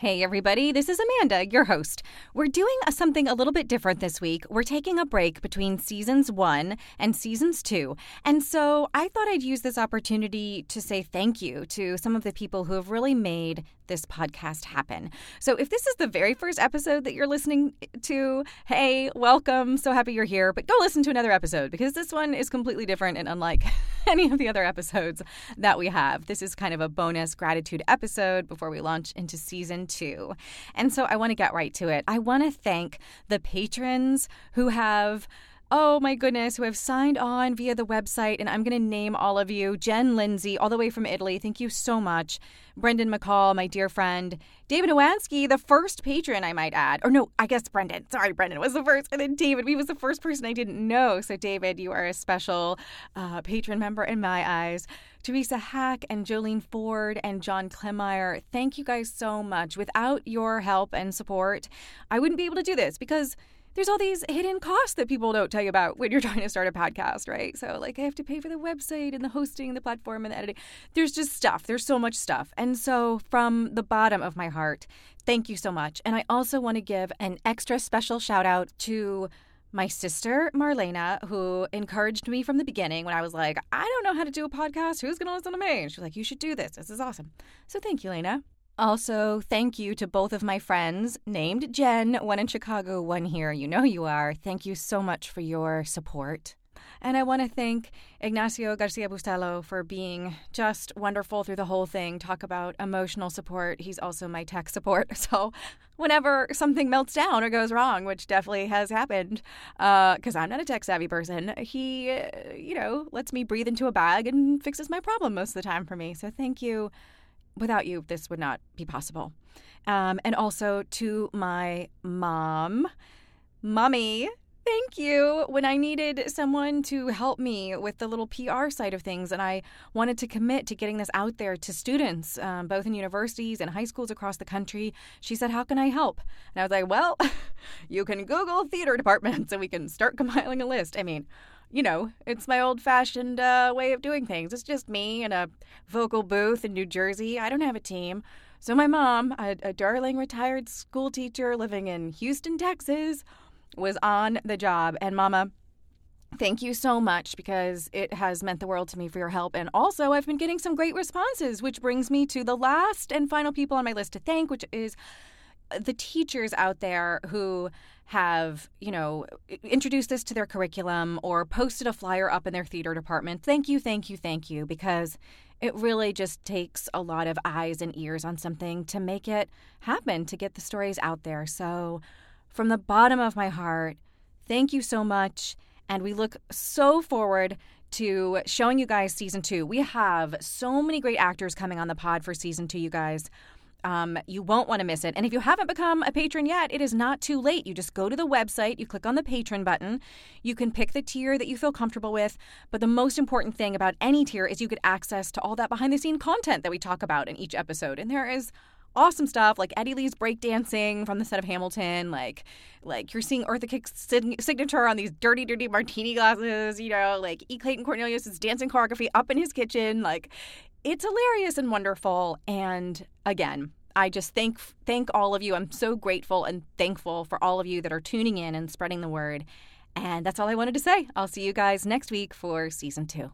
Hey, everybody, this is Amanda, your host. We're doing a, something a little bit different this week. We're taking a break between seasons one and seasons two. And so I thought I'd use this opportunity to say thank you to some of the people who have really made this podcast happen. So if this is the very first episode that you're listening to, hey, welcome. So happy you're here. But go listen to another episode because this one is completely different and unlike any of the other episodes that we have. This is kind of a bonus gratitude episode before we launch into season two. And so I want to get right to it. I want to thank the patrons who have oh my goodness, who have signed on via the website. And I'm going to name all of you Jen Lindsay, all the way from Italy. Thank you so much. Brendan McCall, my dear friend. David Owansky, the first patron, I might add. Or no, I guess Brendan. Sorry, Brendan was the first. And then David, he was the first person I didn't know. So, David, you are a special uh, patron member in my eyes. Teresa Hack and Jolene Ford and John Clemeyer, thank you guys so much. Without your help and support, I wouldn't be able to do this because there's all these hidden costs that people don't tell you about when you're trying to start a podcast, right? So, like, I have to pay for the website and the hosting, the platform, and the editing. There's just stuff. There's so much stuff. And so, from the bottom of my heart, thank you so much. And I also want to give an extra special shout out to my sister Marlena, who encouraged me from the beginning when I was like, I don't know how to do a podcast. Who's going to listen to me? And she's like, You should do this. This is awesome. So, thank you, Lena. Also, thank you to both of my friends named Jen, one in Chicago, one here. You know you are. Thank you so much for your support. And I want to thank Ignacio Garcia Bustelo for being just wonderful through the whole thing. Talk about emotional support. He's also my tech support. So, whenever something melts down or goes wrong, which definitely has happened, because uh, I'm not a tech savvy person, he, you know, lets me breathe into a bag and fixes my problem most of the time for me. So, thank you without you, this would not be possible. Um, and also to my mom, Mommy, thank you. When I needed someone to help me with the little PR side of things, and I wanted to commit to getting this out there to students, um, both in universities and high schools across the country, she said, How can I help? And I was like, Well, you can Google theater departments and we can start compiling a list. I mean, you know, it's my old fashioned uh, way of doing things. It's just me in a vocal booth in New Jersey. I don't have a team. So my mom, a, a darling retired school teacher living in Houston, Texas, was on the job. And Mama, thank you so much because it has meant the world to me for your help. And also, I've been getting some great responses, which brings me to the last and final people on my list to thank, which is the teachers out there who have, you know, introduced this to their curriculum or posted a flyer up in their theater department. Thank you, thank you, thank you, because it really just takes a lot of eyes and ears on something to make it happen, to get the stories out there. So, from the bottom of my heart, thank you so much. And we look so forward to showing you guys season two. We have so many great actors coming on the pod for season two, you guys. Um, you won't want to miss it. And if you haven't become a patron yet, it is not too late. You just go to the website, you click on the patron button, you can pick the tier that you feel comfortable with. But the most important thing about any tier is you get access to all that behind the scene content that we talk about in each episode. And there is awesome stuff like Eddie Lee's breakdancing from the set of Hamilton, like like you're seeing Eartha Kitt's signature on these dirty, dirty martini glasses, you know, like E. Clayton Cornelious' dancing choreography up in his kitchen. Like it's hilarious and wonderful. And again, I just thank thank all of you. I'm so grateful and thankful for all of you that are tuning in and spreading the word. And that's all I wanted to say. I'll see you guys next week for season two.